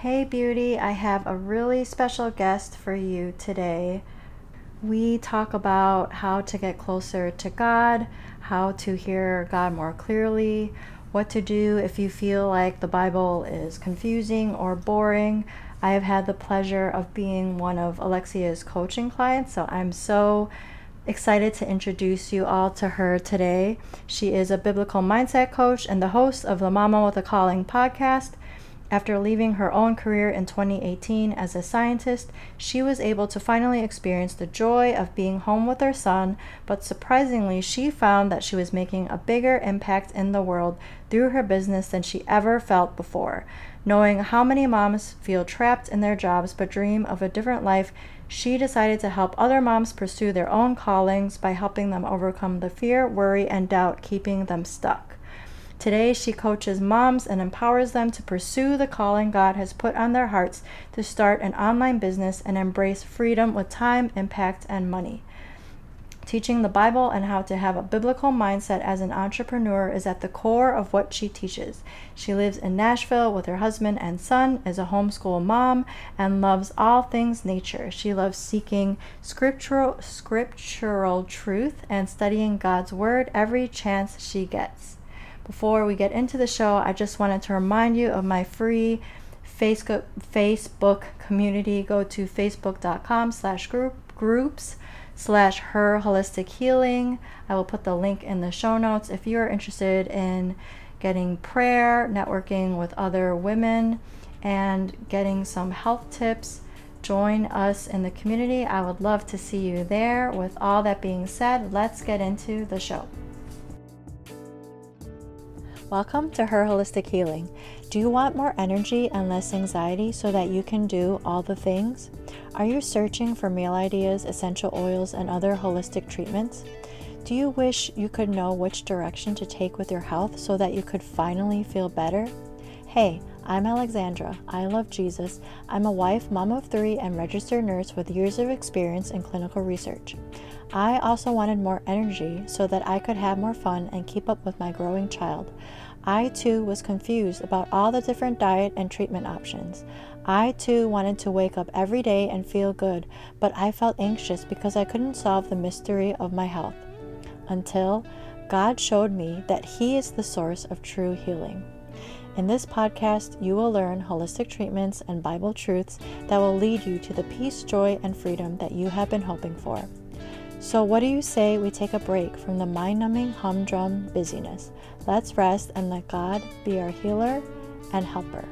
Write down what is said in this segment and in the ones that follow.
Hey, beauty, I have a really special guest for you today. We talk about how to get closer to God, how to hear God more clearly, what to do if you feel like the Bible is confusing or boring. I have had the pleasure of being one of Alexia's coaching clients, so I'm so excited to introduce you all to her today. She is a biblical mindset coach and the host of the Mama with a Calling podcast. After leaving her own career in 2018 as a scientist, she was able to finally experience the joy of being home with her son, but surprisingly, she found that she was making a bigger impact in the world through her business than she ever felt before. Knowing how many moms feel trapped in their jobs but dream of a different life, she decided to help other moms pursue their own callings by helping them overcome the fear, worry, and doubt keeping them stuck. Today, she coaches moms and empowers them to pursue the calling God has put on their hearts to start an online business and embrace freedom with time, impact, and money. Teaching the Bible and how to have a biblical mindset as an entrepreneur is at the core of what she teaches. She lives in Nashville with her husband and son, is a homeschool mom, and loves all things nature. She loves seeking scriptural scriptural truth and studying God's word every chance she gets. Before we get into the show, I just wanted to remind you of my free Facebook Facebook community. Go to facebook.com slash group groups slash her holistic healing. I will put the link in the show notes if you are interested in getting prayer, networking with other women, and getting some health tips. Join us in the community. I would love to see you there. With all that being said, let's get into the show. Welcome to Her Holistic Healing. Do you want more energy and less anxiety so that you can do all the things? Are you searching for meal ideas, essential oils, and other holistic treatments? Do you wish you could know which direction to take with your health so that you could finally feel better? Hey, I'm Alexandra. I love Jesus. I'm a wife, mom of three, and registered nurse with years of experience in clinical research. I also wanted more energy so that I could have more fun and keep up with my growing child. I too was confused about all the different diet and treatment options. I too wanted to wake up every day and feel good, but I felt anxious because I couldn't solve the mystery of my health. Until God showed me that He is the source of true healing. In this podcast, you will learn holistic treatments and Bible truths that will lead you to the peace, joy, and freedom that you have been hoping for. So, what do you say we take a break from the mind numbing humdrum busyness? Let's rest and let God be our healer and helper.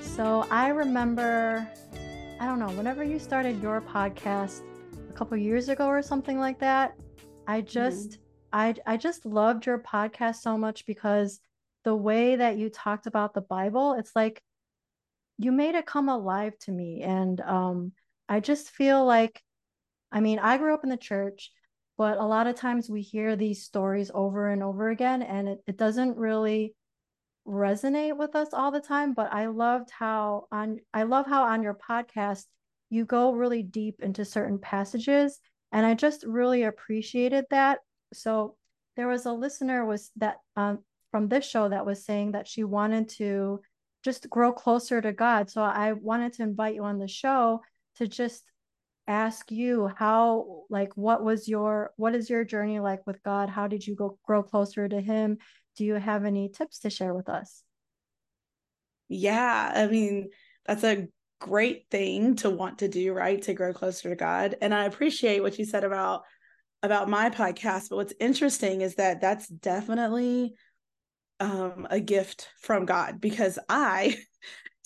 So, I remember, I don't know, whenever you started your podcast a couple years ago or something like that, I just. Mm-hmm. I I just loved your podcast so much because the way that you talked about the Bible, it's like you made it come alive to me and um I just feel like, I mean, I grew up in the church, but a lot of times we hear these stories over and over again, and it, it doesn't really resonate with us all the time. But I loved how on I love how on your podcast you go really deep into certain passages, and I just really appreciated that. So there was a listener was that um, from this show that was saying that she wanted to just grow closer to God. So I wanted to invite you on the show to just ask you how like what was your what is your journey like with god? How did you go grow closer to him? Do you have any tips to share with us? Yeah i mean that's a great thing to want to do right? To grow closer to god. And i appreciate what you said about about my podcast but what's interesting is that that's definitely um, a gift from god because i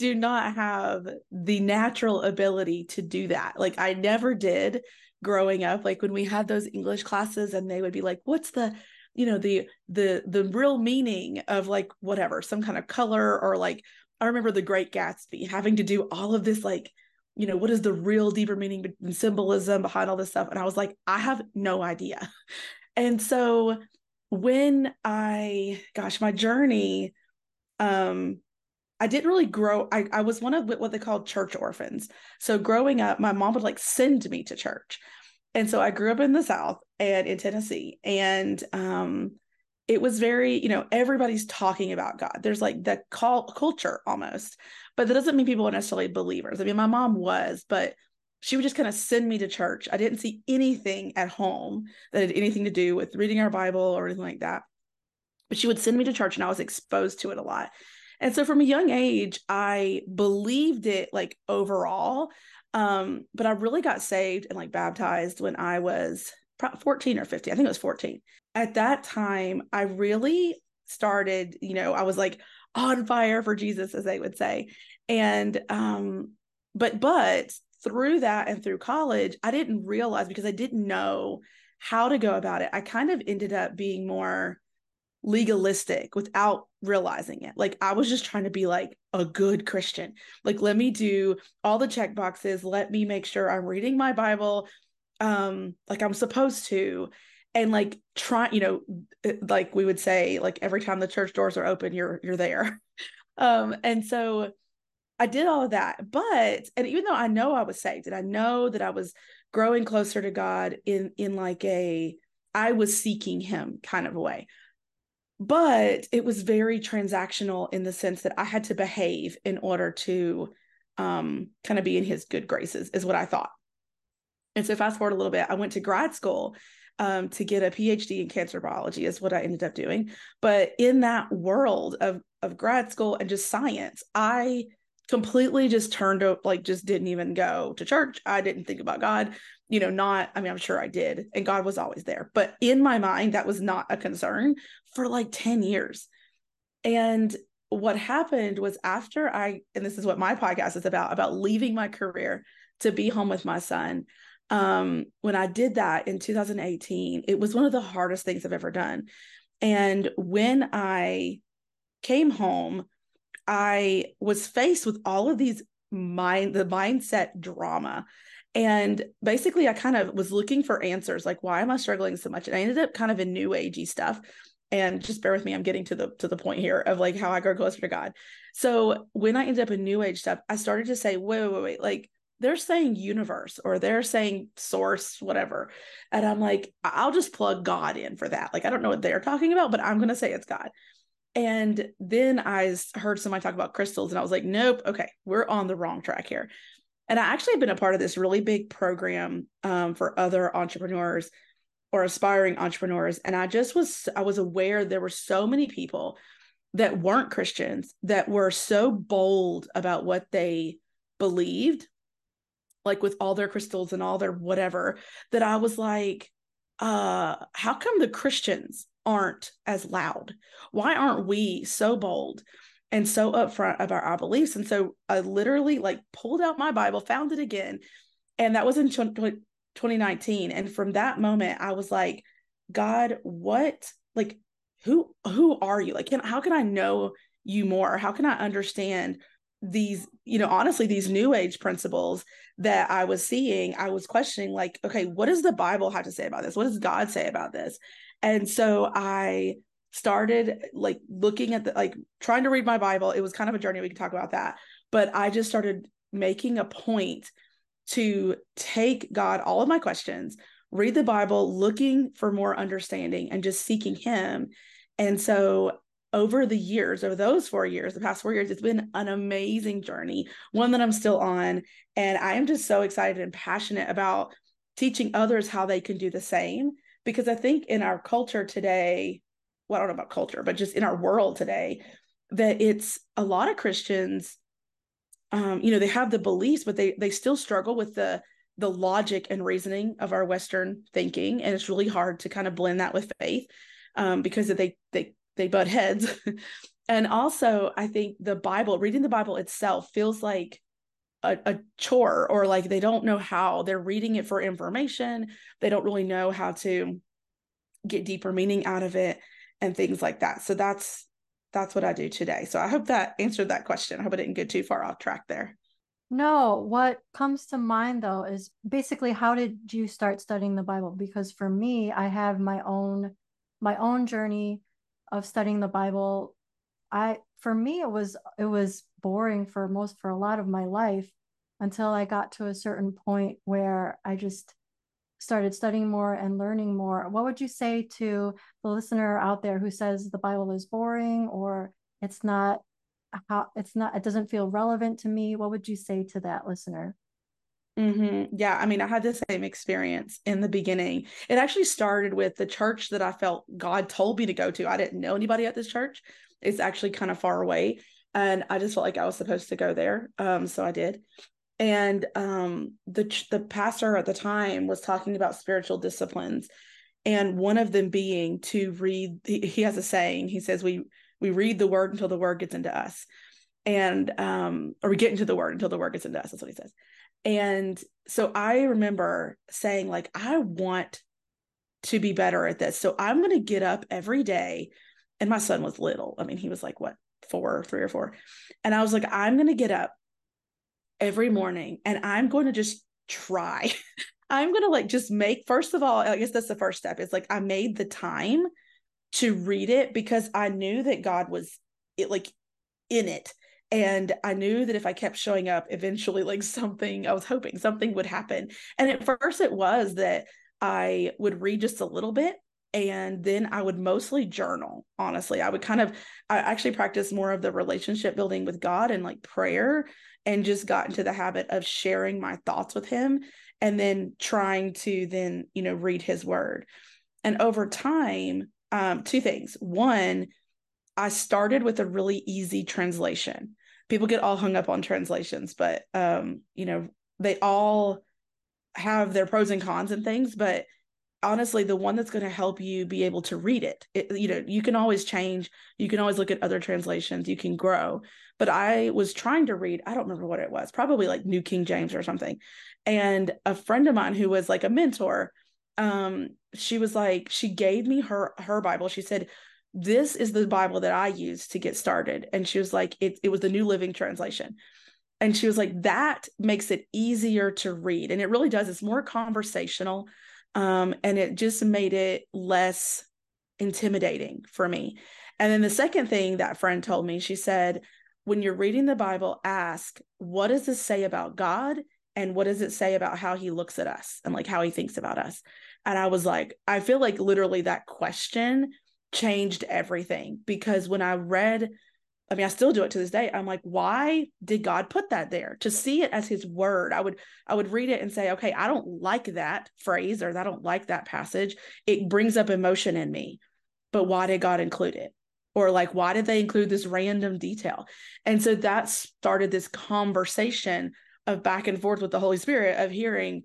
do not have the natural ability to do that. Like I never did growing up. Like when we had those English classes and they would be like, what's the you know the the the real meaning of like whatever some kind of color or like i remember the great gatsby having to do all of this like you know what is the real deeper meaning and symbolism behind all this stuff and i was like i have no idea and so when i gosh my journey um I didn't really grow. I, I was one of what they called church orphans. So growing up, my mom would like send me to church. And so I grew up in the South and in Tennessee. And um, it was very, you know, everybody's talking about God. There's like the cult culture almost, but that doesn't mean people are necessarily believers. I mean, my mom was, but she would just kind of send me to church. I didn't see anything at home that had anything to do with reading our Bible or anything like that. But she would send me to church and I was exposed to it a lot. And so from a young age, I believed it like overall. Um, but I really got saved and like baptized when I was 14 or 15. I think it was 14. At that time, I really started, you know, I was like on fire for Jesus, as they would say. And, um, but, but through that and through college, I didn't realize because I didn't know how to go about it. I kind of ended up being more legalistic without realizing it. Like I was just trying to be like a good Christian. Like let me do all the check boxes, let me make sure I'm reading my Bible um like I'm supposed to and like try, you know, like we would say like every time the church doors are open you're you're there. um and so I did all of that. But and even though I know I was saved and I know that I was growing closer to God in in like a I was seeking him kind of a way but it was very transactional in the sense that I had to behave in order to um, kind of be in his good graces, is what I thought. And so, fast forward a little bit, I went to grad school um, to get a PhD in cancer biology, is what I ended up doing. But in that world of of grad school and just science, I completely just turned up, like, just didn't even go to church. I didn't think about God you know, not, I mean, I'm sure I did, and God was always there. But in my mind, that was not a concern for like 10 years. And what happened was after I, and this is what my podcast is about, about leaving my career to be home with my son. Um, when I did that in 2018, it was one of the hardest things I've ever done. And when I came home, I was faced with all of these mind, the mindset drama and basically, I kind of was looking for answers like, why am I struggling so much? And I ended up kind of in new agey stuff. And just bear with me, I'm getting to the to the point here of like how I grow closer to God. So when I ended up in new age stuff, I started to say, wait, wait, wait, like they're saying universe or they're saying source, whatever. And I'm like, I'll just plug God in for that. Like, I don't know what they're talking about, but I'm going to say it's God. And then I heard somebody talk about crystals, and I was like, nope, okay, we're on the wrong track here. And I actually have been a part of this really big program um, for other entrepreneurs or aspiring entrepreneurs. And I just was, I was aware there were so many people that weren't Christians that were so bold about what they believed, like with all their crystals and all their whatever, that I was like, uh, how come the Christians aren't as loud? Why aren't we so bold? and so upfront about our beliefs. And so I literally like pulled out my Bible, found it again, and that was in 2019. And from that moment, I was like, God, what like who who are you? Like, can, how can I know you more? How can I understand these, you know, honestly, these new age principles that I was seeing? I was questioning, like, okay, what does the Bible have to say about this? What does God say about this? And so I started like looking at the like trying to read my bible. It was kind of a journey. We can talk about that. But i just started making a point to take god all of my questions read the bible looking for more understanding and just seeking him. And so over the years over those four years the past four years it's been an amazing journey one that i'm still on. And i am just so excited and passionate about teaching others how they can do the same because i think in our culture today well, I don't know about culture, but just in our world today, that it's a lot of Christians, um, you know, they have the beliefs, but they they still struggle with the the logic and reasoning of our Western thinking, and it's really hard to kind of blend that with faith um, because they they they butt heads. and also, I think the Bible, reading the Bible itself, feels like a, a, chore or like they don't know how they're reading it for information. They don't really know how to get deeper meaning out of it and things like that. So that's that's what I do today. So I hope that answered that question. I hope I didn't get too far off track there. No, what comes to mind though is basically how did you start studying the Bible? Because for me, I have my own my own journey of studying the Bible. I for me it was it was boring for most for a lot of my life until I got to a certain point where I just started studying more and learning more, what would you say to the listener out there who says the Bible is boring or it's not how it's not it doesn't feel relevant to me? What would you say to that listener? Mm-hmm. Yeah, I mean, I had the same experience in the beginning. It actually started with the church that I felt God told me to go to. I didn't know anybody at this church. It's actually kind of far away, and I just felt like I was supposed to go there. Um, so I did. And um, the the pastor at the time was talking about spiritual disciplines, and one of them being to read. He, he has a saying. He says, "We we read the word until the word gets into us." and um or we get into the word until the word gets into us that's what he says and so I remember saying, like, I want to be better at this. So I'm going to get up every day. And my son was little. I mean, he was like, what, four, three or four. And I was like, I'm going to get up every morning and I'm going to just try. I'm going to like just make, first of all, I guess that's the first step. It's like I made the time to read it because I knew that God was it like in it and i knew that if i kept showing up eventually like something i was hoping something would happen and at first it was that i would read just a little bit and then i would mostly journal honestly. I would kind of i actually practice more of the relationship building with god and like prayer and just got into the habit of sharing my thoughts with him and then trying to then you know read his word. And over time um two things. One I started with a really easy translation. People get all hung up on translations, but um, you know, they all have their pros and cons and things, but honestly the one that's going to help you be able to read it, it you know you can always change you can always look at other translations you can grow but i was trying to read i don't remember what it was probably like new king james or something and a friend of mine who was like a mentor um she was like she gave me her her bible she said this is the Bible that I used to get started. And she was like, it, it was the New Living Translation. And she was like, that makes it easier to read. And it really does. It's more conversational. Um, and it just made it less intimidating for me. And then the second thing that friend told me, she said, when you're reading the Bible, ask, what does this say about God? And what does it say about how he looks at us and like how he thinks about us? And I was like, I feel like literally that question changed everything because when I read, I mean, I still do it to this day. I'm like, why did God put that there? To see it as his word, I would I would read it and say, okay, I don't like that phrase or I don't like that passage. It brings up emotion in me. But why did God include it? Or like, why did they include this random detail? And so that started this conversation of back and forth with the Holy Spirit of hearing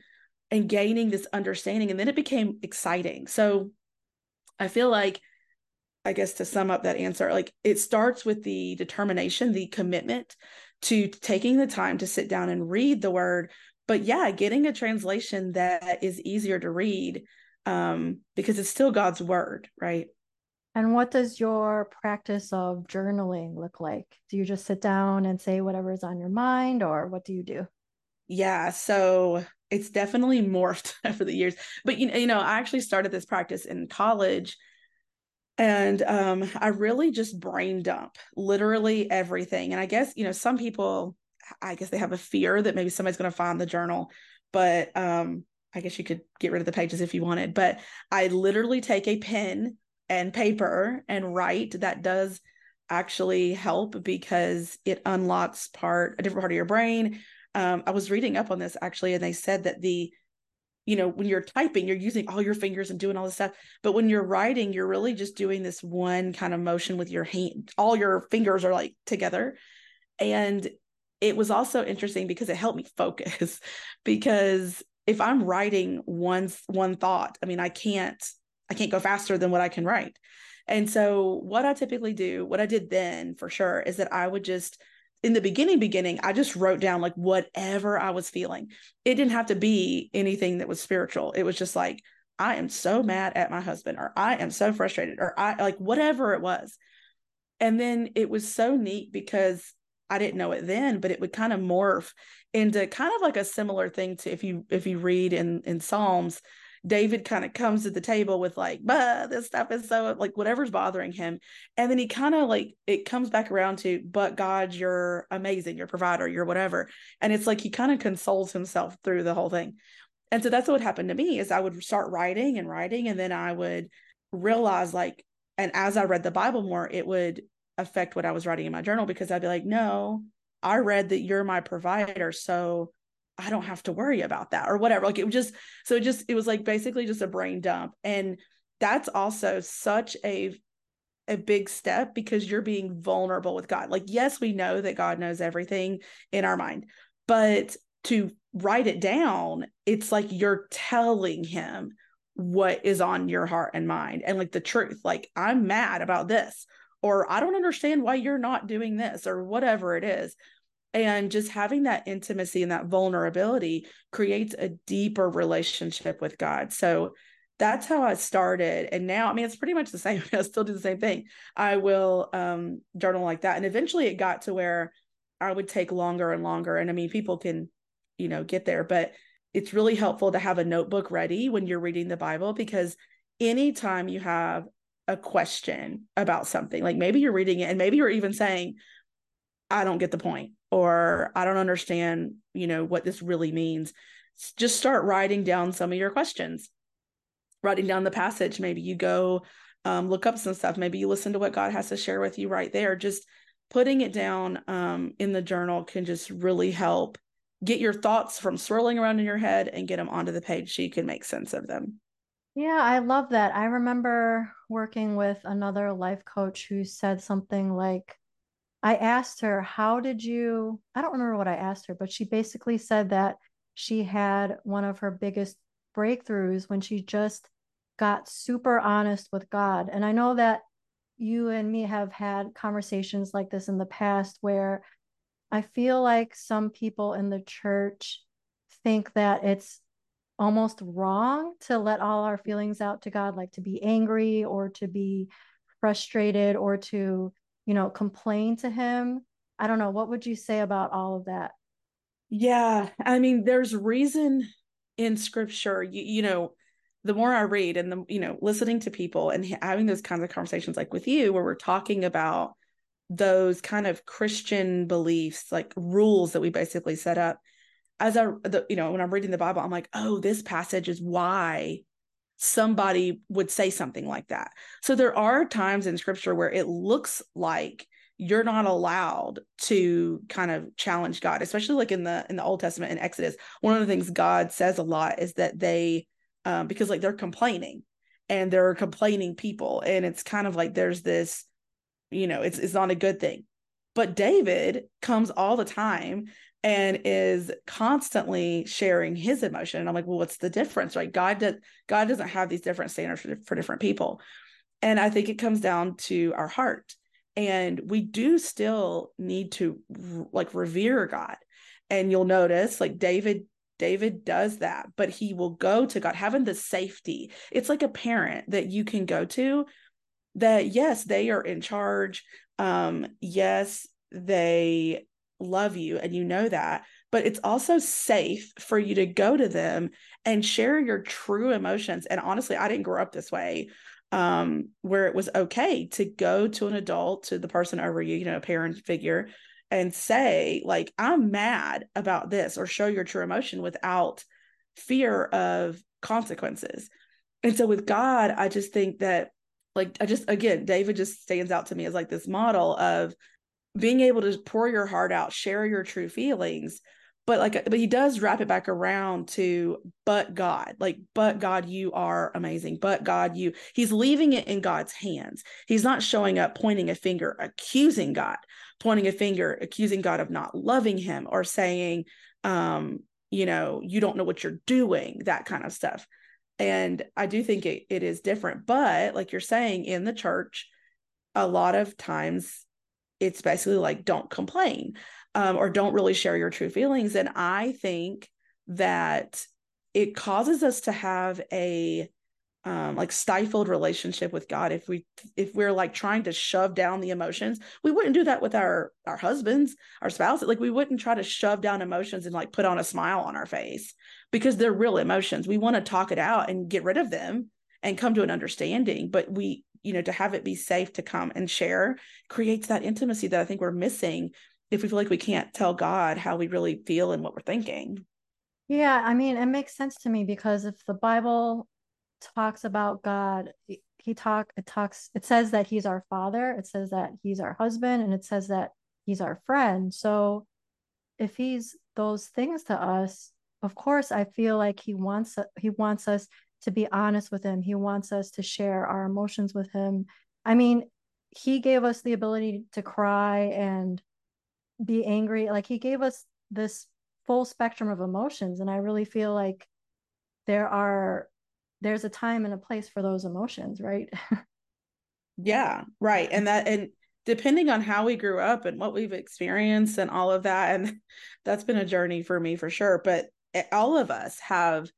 and gaining this understanding. And then it became exciting. So I feel like I guess to sum up that answer, like it starts with the determination, the commitment to taking the time to sit down and read the word. But yeah, getting a translation that is easier to read um, because it's still God's word, right? And what does your practice of journaling look like? Do you just sit down and say whatever is on your mind, or what do you do? Yeah, so it's definitely morphed over the years. But you know, you know, I actually started this practice in college and um, I really just brain dump literally everything. And I guess, you know, some people, I guess they have a fear that maybe somebody's going to find the journal, but um, I guess you could get rid of the pages if you wanted. But I literally take a pen and paper and write. That does actually help because it unlocks part a different part of your brain. Um, I was reading up on this actually, and they said that the you know when you're typing you're using all your fingers and doing all this stuff but when you're writing you're really just doing this one kind of motion with your hand all your fingers are like together. And it was also interesting because it helped me focus because if i'm writing one one thought i mean i can't i can't go faster than what i can write. And so what i typically do what i did then for sure is that i would just in the beginning beginning i just wrote down like whatever i was feeling. It didn't have to be anything that was spiritual. It was just like i am so mad at my husband or i am so frustrated or i like whatever it was. And then it was so neat because i didn't know it then but it would kind of morph into kind of like a similar thing to if you if you read in in psalms David kind of comes to the table with like, but this stuff is so like whatever's bothering him. And then he kind of like it comes back around to, but God, you're amazing, you're provider, you're whatever. And it's like he kind of consoles himself through the whole thing. And so that's what happened to me is I would start writing and writing and then I would realize like and as I read the Bible more, it would affect what I was writing in my journal because I'd be like, no, I read that you're my provider. So I don't have to worry about that or whatever. Like it was just, so it just, it was like basically just a brain dump. And that's also such a, a big step because you're being vulnerable with God. Like, yes, we know that God knows everything in our mind, but to write it down, it's like you're telling him what is on your heart and mind and like the truth. Like, I'm mad about this, or I don't understand why you're not doing this, or whatever it is and just having that intimacy and that vulnerability creates a deeper relationship with God. So that's how I started. And now, I mean, it's pretty much the same. I still do the same thing. I will um, journal like that. And eventually it got to where I would take longer and longer. And I mean, people can, you know, get there, but it's really helpful to have a notebook ready when you're reading the Bible because anytime you have a question about something, like maybe you're reading it and maybe you're even saying, I don't get the point or I don't understand, you know, what this really means. Just start writing down some of your questions, writing down the passage. Maybe you go um, look up some stuff. Maybe you listen to what God has to share with you right there. Just putting it down um, in the journal can just really help get your thoughts from swirling around in your head and get them onto the page so you can make sense of them. Yeah, I love that. I remember working with another life coach who said something like, I asked her, How did you? I don't remember what I asked her, but she basically said that she had one of her biggest breakthroughs when she just got super honest with God. And I know that you and me have had conversations like this in the past where I feel like some people in the church think that it's almost wrong to let all our feelings out to God, like to be angry or to be frustrated or to you know, complain to him? I don't know. What would you say about all of that? Yeah. I mean, there's reason in scripture, you, you know, the more I read and the, you know, listening to people and having those kinds of conversations like with you, where we're talking about those kind of Christian beliefs, like rules that we basically set up. As I, the, you know, when I'm reading the Bible, I'm like, oh, this passage is why somebody would say something like that. So there are times in scripture where it looks like you're not allowed to kind of challenge God, especially like in the in the Old Testament in Exodus. One of the things God says a lot is that they um because like they're complaining and they're complaining people and it's kind of like there's this you know, it's it's not a good thing. But David comes all the time and is constantly sharing his emotion. And i'm like well what's the difference right? God does god doesn't have these different standards for, for different people. And i think it comes down to our heart. And we do still need to like revere god. And you'll notice like david david does that but he will go to god having the safety. It's like a parent that you can go to that yes they are in charge. Um yes they love you and you know that but it's also safe for you to go to them and share your true emotions. And honestly i didn't grow up this way um where it was okay to go to an adult to the person over you you know a parent figure and say like i'm mad about this or show your true emotion without fear of consequences. And so with god i just think that like i just again david just stands out to me as like this model of being able to pour your heart out, share your true feelings. But like, but he does wrap it back around to, but God, like, but God, you are amazing. But God, you, he's leaving it in God's hands. He's not showing up, pointing a finger, accusing God, pointing a finger, accusing God of not loving him or saying, um, you know, you don't know what you're doing, that kind of stuff. And I do think it, it is different. But like you're saying in the church, a lot of times it's basically like don't complain um, or don't really share your true feelings. And i think that it causes us to have a um, like stifled relationship with god. If we if we're like trying to shove down the emotions we wouldn't do that with our our husbands our spouses. Like we wouldn't try to shove down emotions and like put on a smile on our face because they're real emotions. We want to talk it out and get rid of them and come to an understanding but we you know to have it be safe to come and share creates that intimacy that i think we're missing if we feel like we can't tell god how we really feel and what we're thinking Yeah, I mean, it makes sense to me because if the Bible talks about God, he talk it talks it says that he's our father, it says that he's our husband, and it says that he's our friend. So if he's those things to us, of course I feel like he wants he wants us to be honest with him. He wants us to share our emotions with him. I mean, he gave us the ability to cry and be angry. Like he gave us this full spectrum of emotions and I really feel like there are there's a time and a place for those emotions, right? yeah, right. And that and depending on how we grew up and what we've experienced and all of that and that's been a journey for me for sure, but eh, all of us have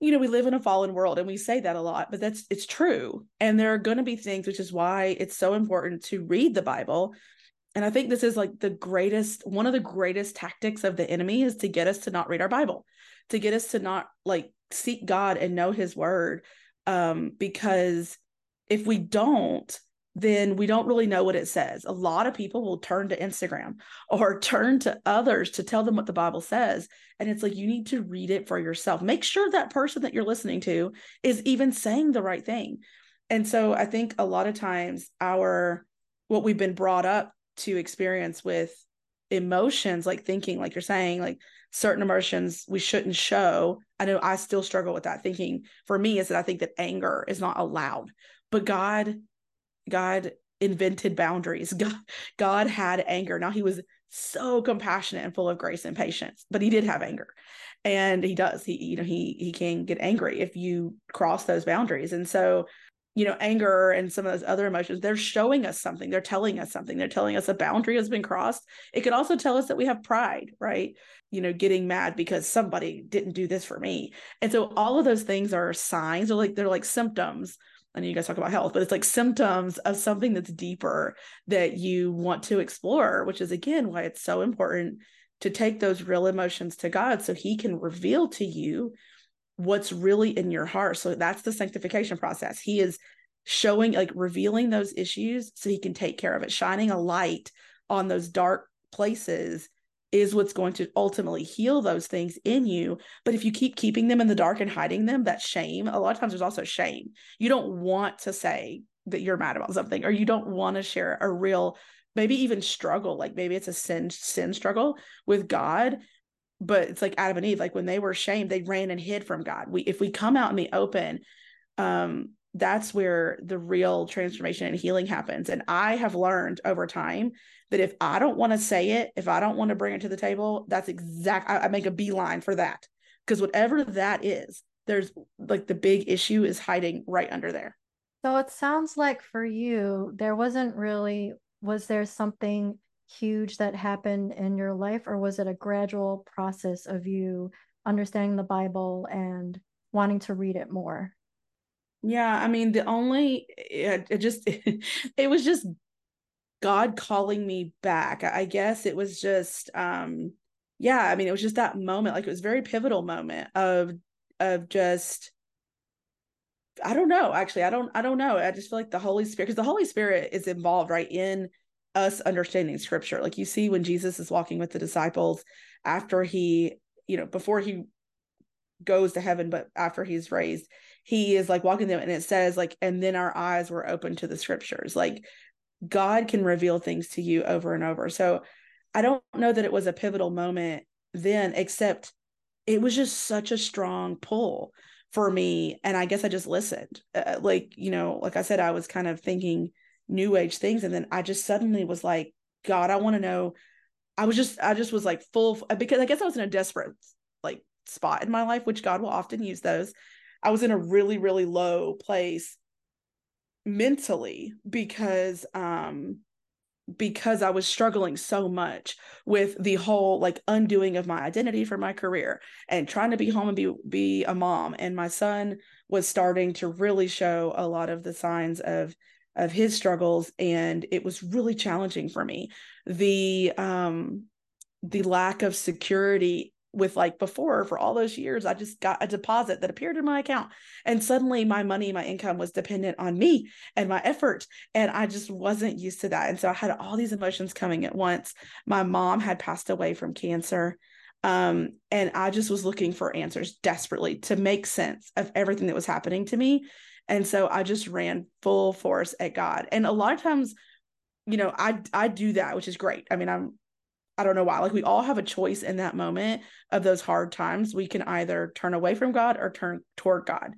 you know we live in a fallen world and we say that a lot but that's it's true. And there are going to be things which is why it's so important to read the bible. And i think this is like the greatest one of the greatest tactics of the enemy is to get us to not read our bible to get us to not like seek god and know his word um because if we don't then we don't really know what it says. A lot of people will turn to Instagram or turn to others to tell them what the Bible says. And it's like, you need to read it for yourself. Make sure that person that you're listening to is even saying the right thing. And so I think a lot of times our, what we've been brought up to experience with emotions, like thinking, like you're saying, like certain emotions we shouldn't show. I know I still struggle with that thinking for me is that I think that anger is not allowed, but God God invented boundaries. God, God had anger. Now he was so compassionate and full of grace and patience, but he did have anger. And he does. He, you know, he he can get angry if you cross those boundaries. And so, you know, anger and some of those other emotions, they're showing us something. They're telling us something. They're telling us a boundary has been crossed. It could also tell us that we have pride, right? You know, getting mad because somebody didn't do this for me. And so all of those things are signs or like they're like symptoms I know you guys talk about health, but it's like symptoms of something that's deeper that you want to explore, which is again why it's so important to take those real emotions to God so he can reveal to you what's really in your heart. So that's the sanctification process. He is showing, like revealing those issues so he can take care of it, shining a light on those dark places is what's going to ultimately heal those things in you. But if you keep keeping them in the dark and hiding them, that shame, a lot of times there's also shame. You don't want to say that you're mad about something, or you don't want to share a real, maybe even struggle. Like maybe it's a sin, sin struggle with God. But it's like Adam and Eve, like when they were shamed, they ran and hid from God. We if we come out in the open, um, that's where the real transformation and healing happens. And I have learned over time that if I don't want to say it, if I don't want to bring it to the table, that's exact. I, I make a beeline for that because whatever that is, there's like the big issue is hiding right under there. So it sounds like for you, there wasn't really, was there something huge that happened in your life, or was it a gradual process of you understanding the Bible and wanting to read it more? Yeah, I mean, the only it, it just it, it was just God calling me back. I guess it was just um yeah, I mean it was just that moment like it was very pivotal moment of of just I don't know, actually. I don't I don't know. I just feel like the Holy Spirit because the Holy Spirit is involved right in us understanding scripture. Like you see when Jesus is walking with the disciples after he, you know, before he goes to heaven but after he's raised, he is like walking them and it says like and then our eyes were open to the scriptures. Like God can reveal things to you over and over. So I don't know that it was a pivotal moment then, except it was just such a strong pull for me. And I guess I just listened. Uh, like, you know, like I said, I was kind of thinking new age things. And then I just suddenly was like, God, I want to know. I was just, I just was like full because I guess I was in a desperate like spot in my life, which God will often use those. I was in a really, really low place mentally because um because I was struggling so much with the whole like undoing of my identity for my career and trying to be home and be be a mom. And my son was starting to really show a lot of the signs of of his struggles and it was really challenging for me. The um the lack of security with like before for all those years i just got a deposit that appeared in my account and suddenly my money my income was dependent on me and my effort and i just wasn't used to that and so i had all these emotions coming at once my mom had passed away from cancer Um, and I just was looking for answers desperately to make sense of everything that was happening to me. And so I just ran full force at God. And a lot of times, you know, I I do that, which is great. I mean, I'm I don't know why. Like we all have a choice in that moment of those hard times. We can either turn away from God or turn toward God.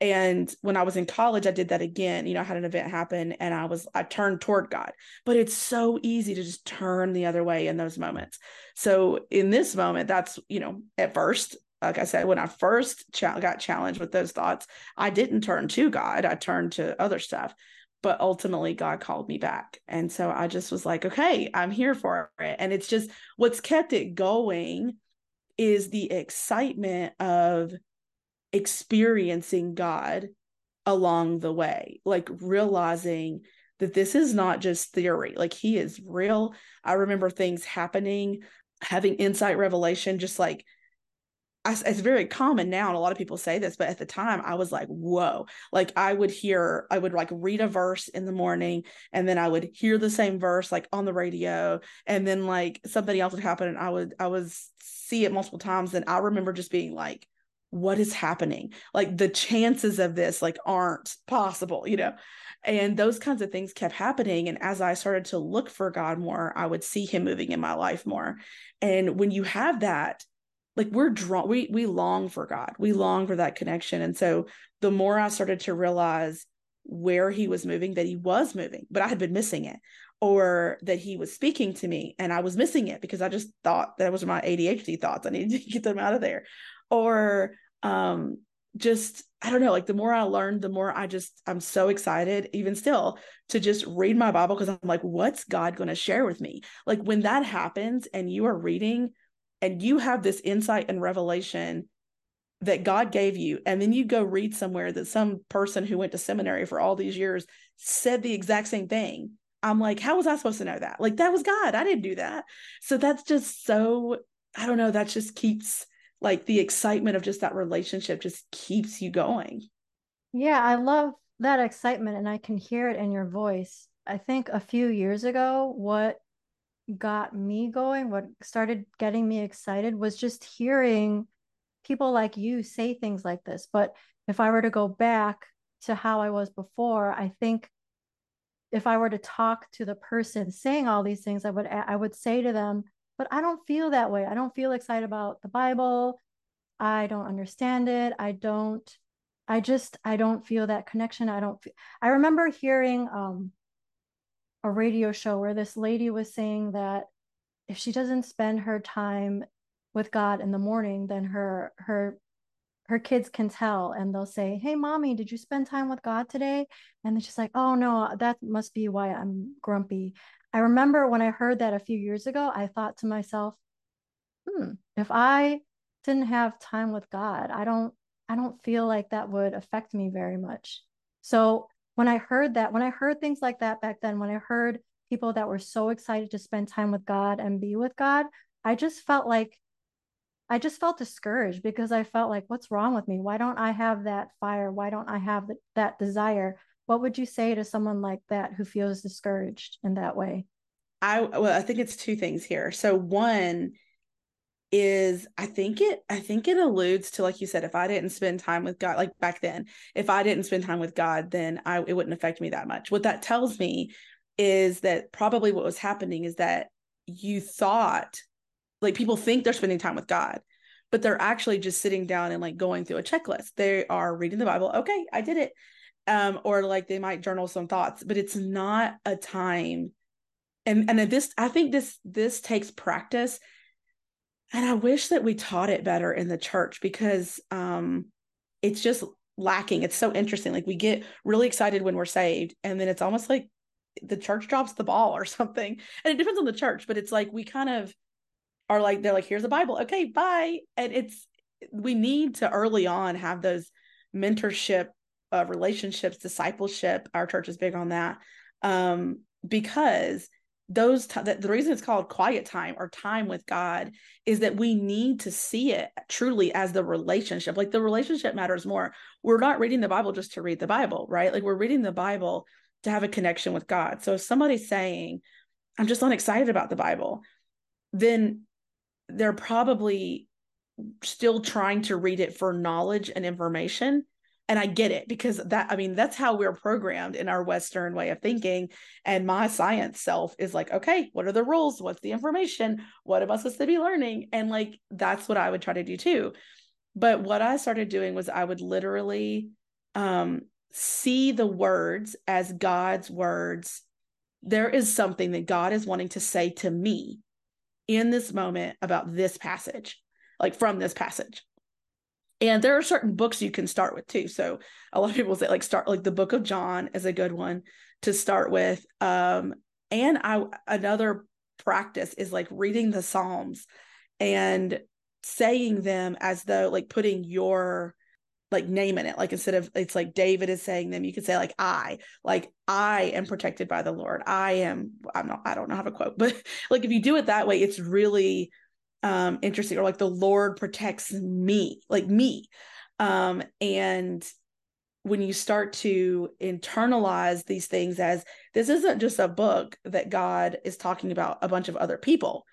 And when I was in college, I did that again. You know, I had an event happen and I was, I turned toward God. But it's so easy to just turn the other way in those moments. So in this moment, that's, you know, at first, like I said, when I first got challenged with those thoughts, I didn't turn to God, I turned to other stuff. But ultimately, God called me back. And so I just was like, okay, I'm here for it. And it's just what's kept it going is the excitement of experiencing God along the way, like realizing that this is not just theory, like He is real. I remember things happening, having insight revelation, just like it's very common now and a lot of people say this but at the time i was like whoa. Like i would hear i would like read a verse in the morning and then i would hear the same verse like on the radio and then like something else would happen and i would i was see it multiple times and i remember just being like what is happening? Like the chances of this like aren't possible you know? And those kinds of things kept happening and as i started to look for god more i would see him moving in my life more. And when you have that like we're drawn we we long for god. We long for that connection. And so the more i started to realize where he was moving that he was moving but i had been missing it or that he was speaking to me and i was missing it because i just thought that was my adhd thoughts. I needed to get them out of there. Or um just I don't know, like the more I learned, the more I just I'm so excited, even still, to just read my Bible because I'm like, what's God going to share with me? Like when that happens and you are reading and you have this insight and revelation that God gave you, and then you go read somewhere that some person who went to seminary for all these years said the exact same thing. I'm like, how was I supposed to know that? Like that was God. I didn't do that. So that's just so I don't know, that just keeps like the excitement of just that relationship just keeps you going. Yeah, I love that excitement and I can hear it in your voice. I think a few years ago, what got me going, what started getting me excited was just hearing people like you say things like this. But if I were to go back to how I was before, I think if I were to talk to the person saying all these things, I would I would say to them, but I don't feel that way. I don't feel excited about the Bible. I don't understand it. I don't, I just, I don't feel that connection. I don't, feel, I remember hearing um, a radio show where this lady was saying that if she doesn't spend her time with God in the morning, then her, her, her kids can tell and they'll say, Hey, mommy, did you spend time with God today? And then she's like, Oh, no, that must be why I'm grumpy. I remember when I heard that a few years ago, I thought to myself, hmm, if I didn't have time with God, I don't I don't feel like that would affect me very much. So when I heard that, when I heard things like that back then, when I heard people that were so excited to spend time with God and be with God, I just felt like I just felt discouraged because I felt like, what's wrong with me? Why don't I have that fire? Why don't I have that desire? what would you say to someone like that who feels discouraged in that way? I well, I think it's two things here. So one is I think it I think it alludes to like you said if I didn't spend time with God like back then if I didn't spend time with God then I it wouldn't affect me that much. What that tells me is that probably what was happening is that you thought like people think they're spending time with God but they're actually just sitting down and like going through a checklist. They are reading the Bible. Okay, I did it um, or like they might journal some thoughts, but it's not a time. And and this, I think this this takes practice, and I wish that we taught it better in the church because um, it's just lacking. It's so interesting. Like we get really excited when we're saved, and then it's almost like the church drops the ball or something. And it depends on the church, but it's like we kind of are like they're like, here's the Bible, okay, bye. And it's we need to early on have those mentorship uh, relationships, discipleship. Our church is big on that um, because those t- the reason it's called quiet time or time with God is that we need to see it truly as the relationship. Like the relationship matters more. We're not reading the Bible just to read the Bible, right? Like we're reading the Bible to have a connection with God. So if somebody's saying, "I'm just not excited about the Bible," then they're probably still trying to read it for knowledge and information and I get it because that I mean that's how we're programmed in our western way of thinking. And my science self is like okay what are the rules? What's the information? What am I supposed to be learning? And like that's what I would try to do too. But what I started doing was I would literally um see the words as God's words. There is something that God is wanting to say to me in this moment about this passage like from this passage and there are certain books you can start with too. So a lot of people say like start like the book of John is a good one to start with. Um, and I another practice is like reading the Psalms and saying them as though like putting your like name in it. Like instead of it's like David is saying them, you could say like I, like I am protected by the Lord. I am, I'm not, I don't know how to quote, but like if you do it that way, it's really um interesting or like the lord protects me like me. Um and when you start to internalize these things as this isn't just a book that god is talking about a bunch of other people.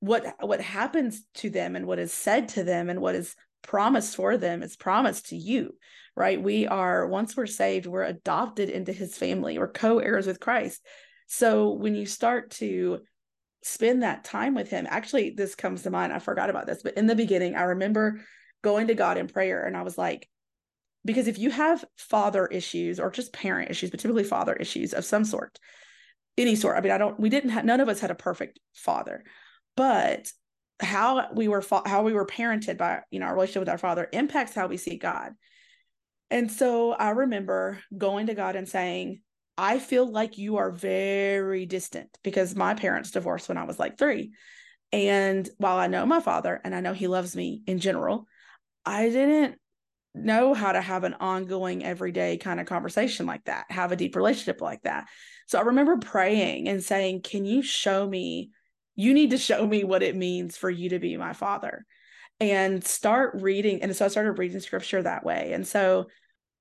What what happens to them and what is said to them and what is promised for them is promised to you right? We are once we're saved we're adopted into his family. We're co-heirs with christ. So when you start to spend that time with him. Actually, this comes to mind. I forgot about this, but in the beginning, I remember going to God in prayer and I was like, because if you have father issues or just parent issues, but typically father issues of some sort, any sort. I mean, I don't, we didn't have, none of us had a perfect father, but how we were, how we were parented by, you know, our relationship with our father impacts how we see God. And so I remember going to God and saying, I feel like you are very distant because my parents divorced when I was like three. And while I know my father and I know he loves me in general, I didn't know how to have an ongoing, everyday kind of conversation like that, have a deep relationship like that. So I remember praying and saying, Can you show me? You need to show me what it means for you to be my father and start reading. And so I started reading scripture that way. And so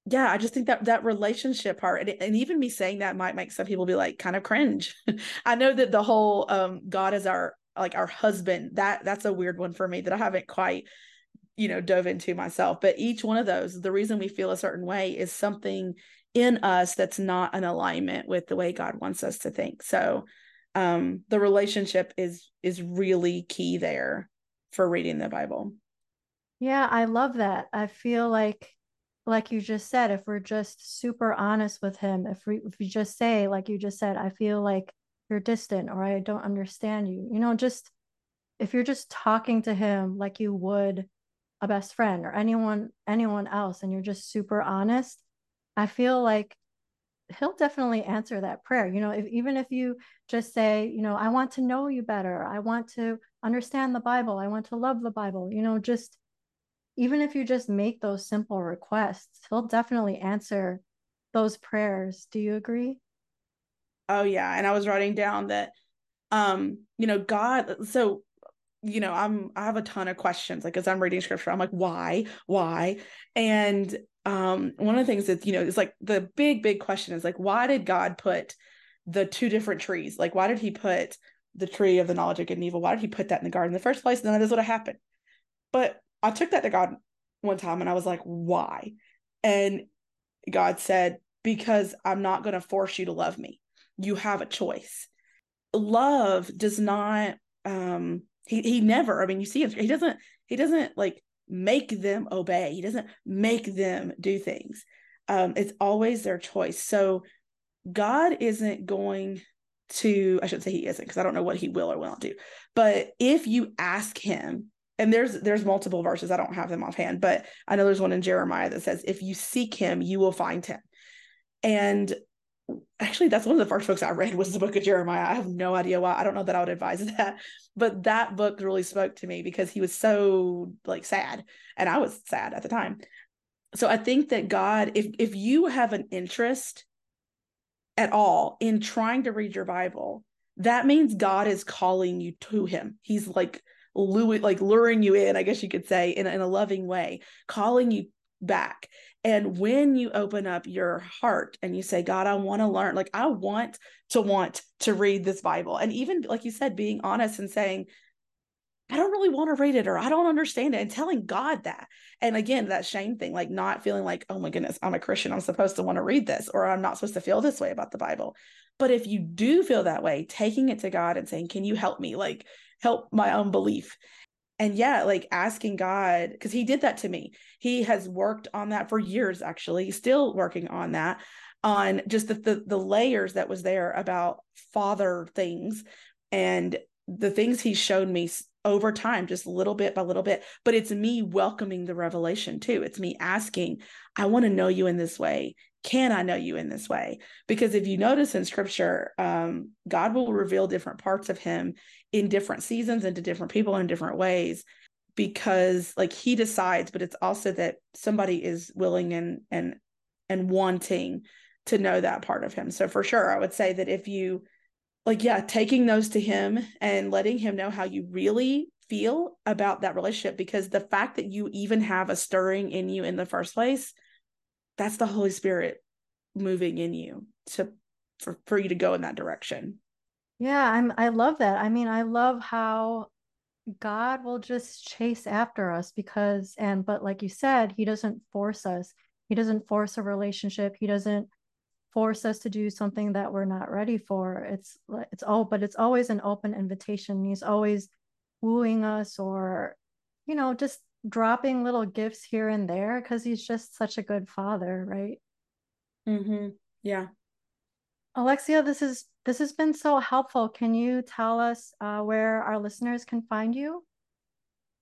yeah, I just think that that relationship part, and, and even me saying that might make some people be like kind of cringe. I know that the whole um, God is our like our husband that that's a weird one for me that I haven't quite you know dove into myself. But each one of those, the reason we feel a certain way is something in us that's not an alignment with the way God wants us to think. So um, the relationship is is really key there for reading the Bible. Yeah, I love that. I feel like like you just said, if we're just super honest with him, if we if we just say, like you just said, I feel like you're distant or I don't understand you, you know, just if you're just talking to him like you would a best friend or anyone anyone else and you're just super honest, I feel like he'll definitely answer that prayer. You know, if, even if you just say, you know, I want to know you better, I want to understand the Bible, I want to love the Bible, you know, just even if you just make those simple requests, he'll definitely answer those prayers. Do you agree? Oh yeah, and I was writing down that um, you know, God so you know, I'm I have a ton of questions like as I'm reading scripture, I'm like why? Why? And um one of the things that you know, is like the big big question is like why did God put the two different trees? Like why did he put the tree of the knowledge of good and evil? Why did he put that in the garden in the first place? And then this would have happened. But I took that to God one time and I was like, why? And God said, because I'm not going to force you to love me. You have a choice. Love does not, um, he, he never, I mean, you see him, he doesn't, he doesn't like make them obey. He doesn't make them do things. Um, it's always their choice. So God isn't going to, I shouldn't say he isn't because I don't know what he will or will not do. But if you ask him and there's there's multiple verses. I don't have them offhand but i know there's one in jeremiah that says if you seek him you will find him. And actually that's one of the first books i read was the book of jeremiah. I have no idea why. I don't know that i would advise that but that book really spoke to me because he was so like sad. And i was sad at the time. So i think that god if if you have an interest at all in trying to read your bible that means god is calling you to him. He's like lu- like luring you in, I guess you could say, in, in a loving way, calling you back. And when you open up your heart and you say, God, I want to learn, like I want to want to read this Bible. And even like you said, being honest and saying, I don't really want to read it or I don't understand it and telling God that. And again, that shame thing, like not feeling like, oh my goodness, I'm a Christian. I'm supposed to want to read this or I'm not supposed to feel this way about the Bible. But if you do feel that way, taking it to God and saying, can you help me? Like, help my own belief. And yeah, like asking God, because He did that to me. He has worked on that for years, actually, still working on that, on just the, the, the layers that was there about father things and the things He showed me over time, just little bit by little bit. But it's me welcoming the revelation too. It's me asking, I want to know you in this way. Can I know you in this way? Because if you notice in scripture, um, God will reveal different parts of him in different seasons and to different people in different ways because like he decides but it's also that somebody is willing and and and wanting to know that part of him. So for sure i would say that if you like yeah taking those to him and letting him know how you really feel about that relationship because the fact that you even have a stirring in you in the first place that's the holy spirit moving in you to for, for you to go in that direction yeah i'm i love that. I mean i love how god will just chase after us because and but like you said he doesn't force us. He doesn't force a relationship. He doesn't force us to do something that we're not ready for. It's it's all but it's always an open invitation. He's always wooing us or you know just dropping little gifts here and there because he's just such a good father right? Mm-hmm. Yeah. Alexia this is this has been so helpful can you tell us uh, where our listeners can find you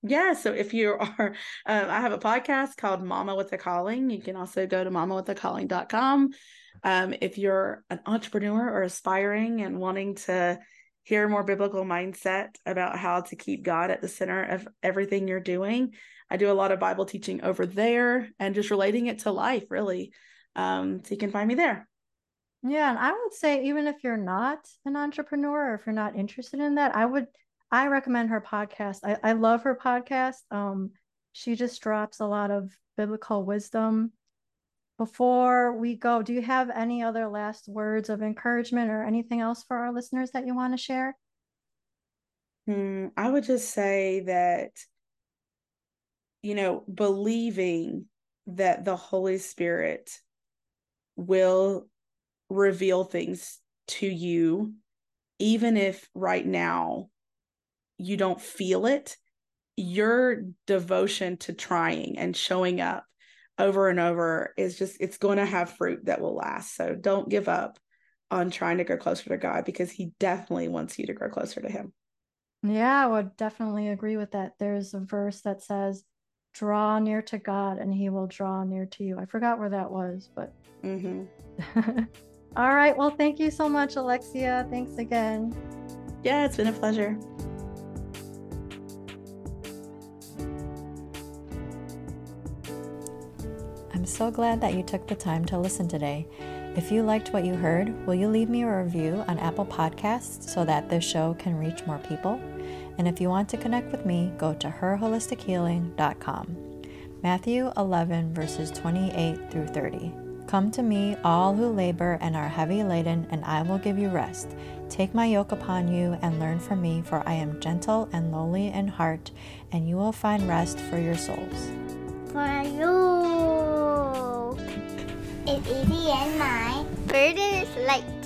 yeah. So if you are, um, I have a podcast called Mama with a Calling. You can also go to mamawithacalling.com. Um, if you're an entrepreneur or aspiring and wanting to hear more biblical mindset about how to keep God at the center of everything you're doing, I do a lot of Bible teaching over there and just relating it to life, really. Um, so you can find me there. Yeah. And I would say, even if you're not an entrepreneur or if you're not interested in that, I would I recommend her podcast. I, I love her podcast. Um, she just drops a lot of biblical wisdom. Before we go, do you have any other last words of encouragement or anything else for our listeners that you want to share? Hmm, I would just say that, you know, believing that the Holy Spirit will reveal things to you, even if right now you don't feel it, your devotion to trying and showing up over and over is just it's going to have fruit that will last. So don't give up on trying to grow closer to God because he definitely wants you to grow closer to him. Yeah, I would definitely agree with that. There's a verse that says, draw near to God and he will draw near to you. I forgot where that was, but. Mm-hmm. All right. Well, thank you so much, Alexia. Thanks again. Yeah, it's been a pleasure. I'm so glad that you took the time to listen today. If you liked what you heard, will you leave me a review on Apple Podcasts so that this show can reach more people? And if you want to connect with me, go to herholistichealing.com. Matthew 11, verses 28 through 30. Come to me, all who labor and are heavy laden, and I will give you rest. Take my yoke upon you and learn from me, for I am gentle and lowly in heart, and you will find rest for your souls. For you. It's easy and my burden is light.